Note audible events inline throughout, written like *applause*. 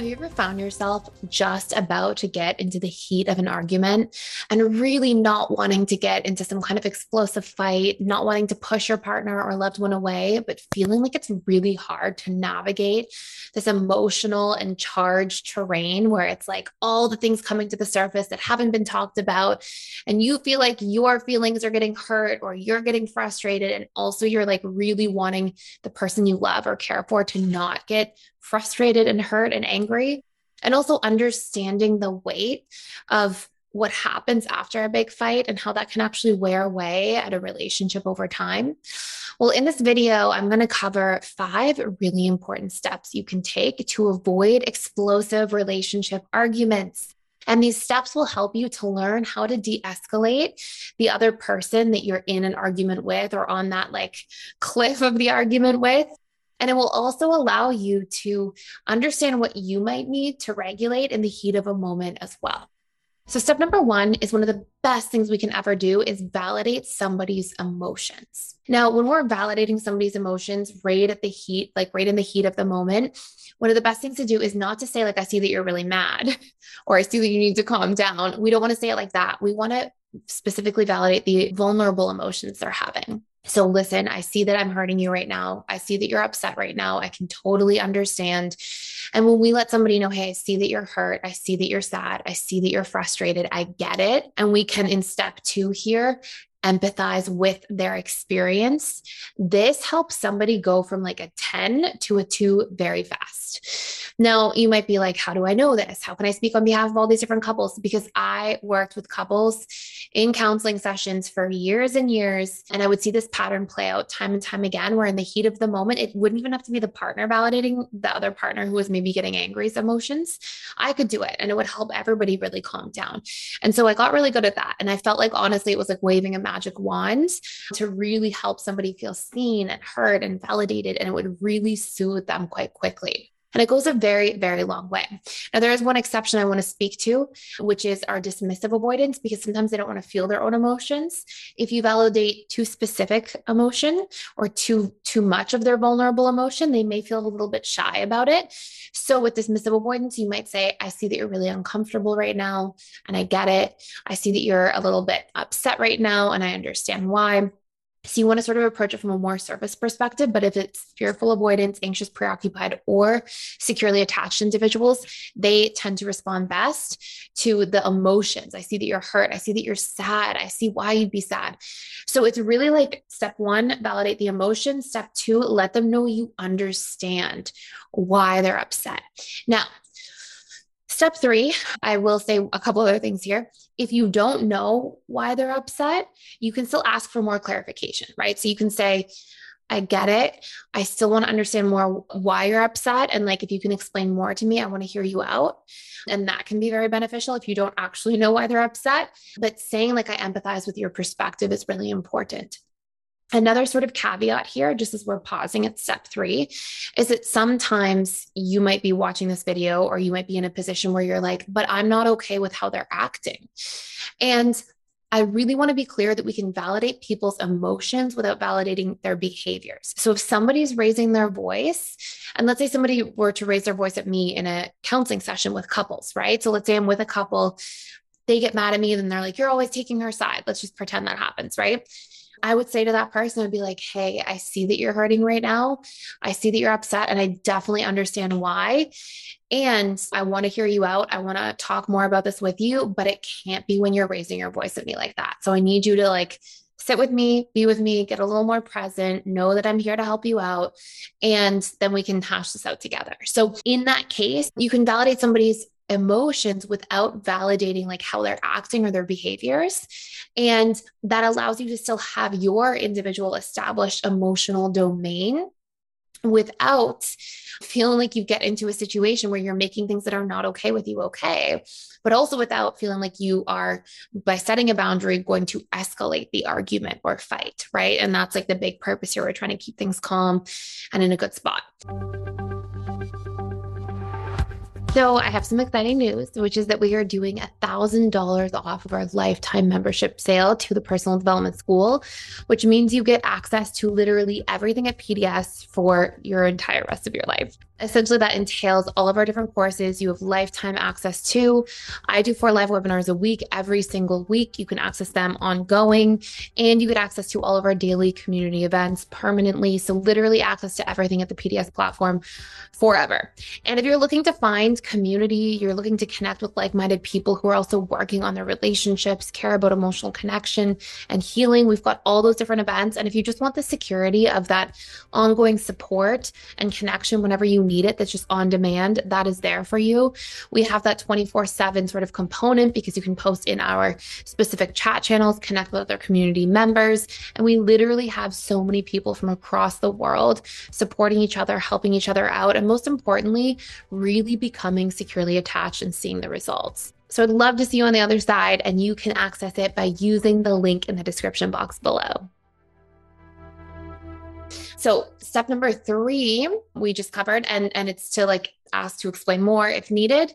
Have you ever found yourself just about to get into the heat of an argument and really not wanting to get into some kind of explosive fight, not wanting to push your partner or loved one away, but feeling like it's really hard to navigate this emotional and charged terrain where it's like all the things coming to the surface that haven't been talked about. And you feel like your feelings are getting hurt or you're getting frustrated. And also, you're like really wanting the person you love or care for to not get frustrated and hurt and angry. And also understanding the weight of what happens after a big fight and how that can actually wear away at a relationship over time. Well, in this video, I'm going to cover five really important steps you can take to avoid explosive relationship arguments. And these steps will help you to learn how to de escalate the other person that you're in an argument with or on that like cliff of the argument with and it will also allow you to understand what you might need to regulate in the heat of a moment as well. So step number 1 is one of the best things we can ever do is validate somebody's emotions. Now, when we're validating somebody's emotions right at the heat, like right in the heat of the moment, one of the best things to do is not to say like I see that you're really mad *laughs* or I see that you need to calm down. We don't want to say it like that. We want to specifically validate the vulnerable emotions they're having. So, listen, I see that I'm hurting you right now. I see that you're upset right now. I can totally understand. And when we let somebody know, hey, I see that you're hurt. I see that you're sad. I see that you're frustrated. I get it. And we can, in step two here, empathize with their experience. This helps somebody go from like a 10 to a two very fast. Now, you might be like, how do I know this? How can I speak on behalf of all these different couples? Because I worked with couples in counseling sessions for years and years. And I would see this pattern play out time and time again, where in the heat of the moment, it wouldn't even have to be the partner validating the other partner who was maybe getting angry's emotions. I could do it and it would help everybody really calm down. And so I got really good at that. And I felt like honestly, it was like waving a magic wand to really help somebody feel seen and heard and validated. And it would really soothe them quite quickly. And it goes a very, very long way. Now, there is one exception I want to speak to, which is our dismissive avoidants, because sometimes they don't want to feel their own emotions. If you validate too specific emotion or too too much of their vulnerable emotion, they may feel a little bit shy about it. So with dismissive avoidants, you might say, I see that you're really uncomfortable right now, and I get it. I see that you're a little bit upset right now, and I understand why. So you want to sort of approach it from a more service perspective. But if it's fearful avoidants, anxious, preoccupied, or securely attached individuals, they tend to respond best to the emotions. I see that you're hurt. I see that you're sad. I see why you'd be sad. So it's really like step one, validate the emotion. Step two, let them know you understand why they're upset. Now, Step three, I will say a couple other things here. If you don't know why they're upset, you can still ask for more clarification, right? So you can say, I get it. I still want to understand more why you're upset. And like, if you can explain more to me, I want to hear you out. And that can be very beneficial if you don't actually know why they're upset. But saying, like, I empathize with your perspective is really important. Another sort of caveat here, just as we're pausing at step three, is that sometimes you might be watching this video or you might be in a position where you're like, but I'm not okay with how they're acting. And I really want to be clear that we can validate people's emotions without validating their behaviors. So if somebody's raising their voice, and let's say somebody were to raise their voice at me in a counseling session with couples, right? So let's say I'm with a couple, they get mad at me, and they're like, you're always taking her side. Let's just pretend that happens, right? I would say to that person, I'd be like, hey, I see that you're hurting right now. I see that you're upset, and I definitely understand why. And I want to hear you out. I want to talk more about this with you, but it can't be when you're raising your voice at me like that. So I need you to like sit with me, be with me, get a little more present, know that I'm here to help you out, and then we can hash this out together. So, in that case, you can validate somebody's emotions without validating like how they're acting or their behaviors. And that allows you to still have your individual established emotional domain without feeling like you get into a situation where you're making things that are not okay with you okay, but also without feeling like you are, by setting a boundary, going to escalate the argument or fight, right? And that's like the big purpose here. We're trying to keep things calm and in a good spot. So, I have some exciting news, which is that we are doing $1,000 off of our lifetime membership sale to the Personal Development School, which means you get access to literally everything at PDS for your entire rest of your life essentially that entails all of our different courses you have lifetime access to. I do four live webinars a week every single week. You can access them ongoing and you get access to all of our daily community events permanently. So literally access to everything at the pds platform forever. And if you're looking to find community you're looking to connect with like-minded people who are also working on their relationships care about emotional connection and healing we've got all those different events. And if you just want the security of that ongoing support and connection whenever you need it that's just on demand, that is there for you. We have that 24 7 sort of component because you can post in our specific chat channels, connect with other community members. And we literally have so many people from across the world supporting each other, helping each other out, and most importantly, really becoming securely attached and seeing the results. So I'd love to see you on the other side, and you can access it by using the link in the description box below. So step number three, we just covered, and, and it's to like ask to explain more if needed.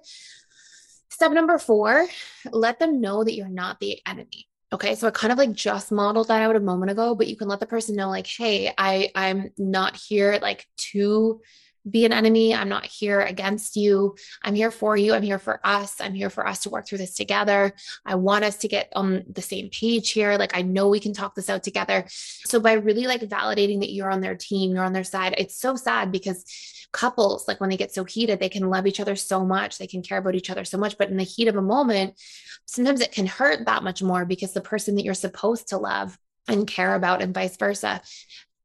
Step number four, let them know that you're not the enemy. Okay. So I kind of like just modeled that out a moment ago, but you can let the person know, like, hey, I, I'm not here like to be an enemy. I'm not here against you. I'm here for you. I'm here for us. I'm here for us to work through this together. I want us to get on the same page here. Like, I know we can talk this out together. So, by really like validating that you're on their team, you're on their side, it's so sad because couples, like when they get so heated, they can love each other so much, they can care about each other so much. But in the heat of a moment, sometimes it can hurt that much more because the person that you're supposed to love and care about, and vice versa,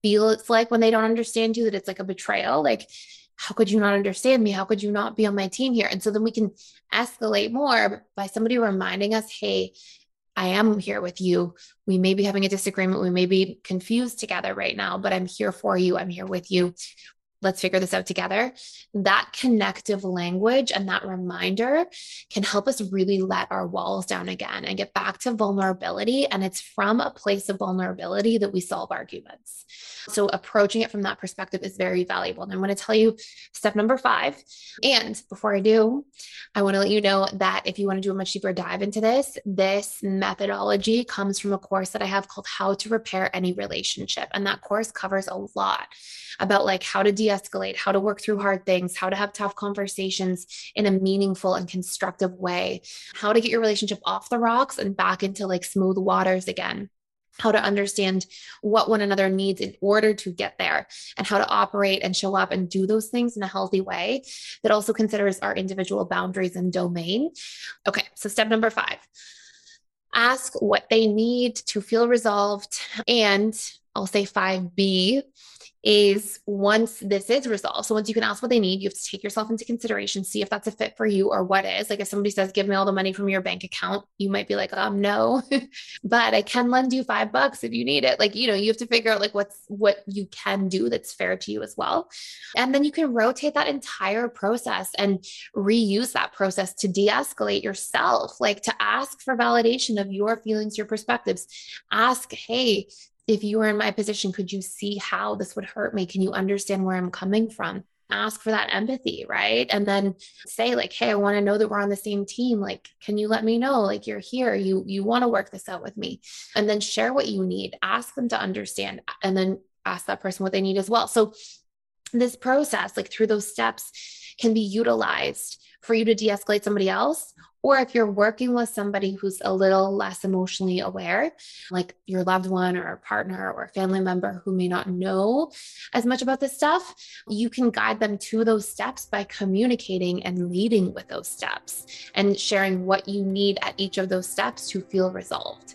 feel it's like when they don't understand you that it's like a betrayal like how could you not understand me how could you not be on my team here and so then we can escalate more by somebody reminding us hey I am here with you. We may be having a disagreement. We may be confused together right now, but I'm here for you. I'm here with you let's figure this out together. That connective language and that reminder can help us really let our walls down again and get back to vulnerability. And it's from a place of vulnerability that we solve arguments. So, approaching it from that perspective is very valuable. And I'm going to tell you step number five. And before I do, I want to let you know that if you want to do a much deeper dive into this, this methodology comes from a course that I have called How to Repair Any Relationship. And that course covers a lot about like how to de escalate, how to work through hard things, how to have tough conversations in a meaningful and constructive way, how to get your relationship off the rocks and back into like smooth waters again how to understand what one another needs in order to get there and how to operate and show up and do those things in a healthy way that also considers our individual boundaries and domain. Okay, so step number five ask what they need to feel resolved. And I'll say 5B is once this is resolved. So once you can ask what they need, you have to take yourself into consideration, see if that's a fit for you or what is. Like if somebody says, give me all the money from your bank account, you might be like, um, no, *laughs* but I can lend you five bucks if you need it. Like, you know, you have to figure out like what's what you can do that's fair to you as well. And then you can rotate that entire process and reuse that process to de-escalate yourself, like to ask for validation of your feelings, your perspectives. Ask, hey, if you were in my position, could you see how this would hurt me? Can you understand where I'm coming from? Ask for that empathy, right? And then say, like, hey, I want to know that we're on the same team. Like, can you let me know? Like, you're here. You you want to work this out with me. And then share what you need. Ask them to understand. And then ask that person what they need as well. So this process, like through those steps, can be utilized for you to de escalate somebody else or if you're working with somebody who's a little less emotionally aware, like your loved one or a partner or a family member who may not know as much about this stuff, you can guide them to those steps by communicating and leading with those steps and sharing what you need at each of those steps to feel resolved.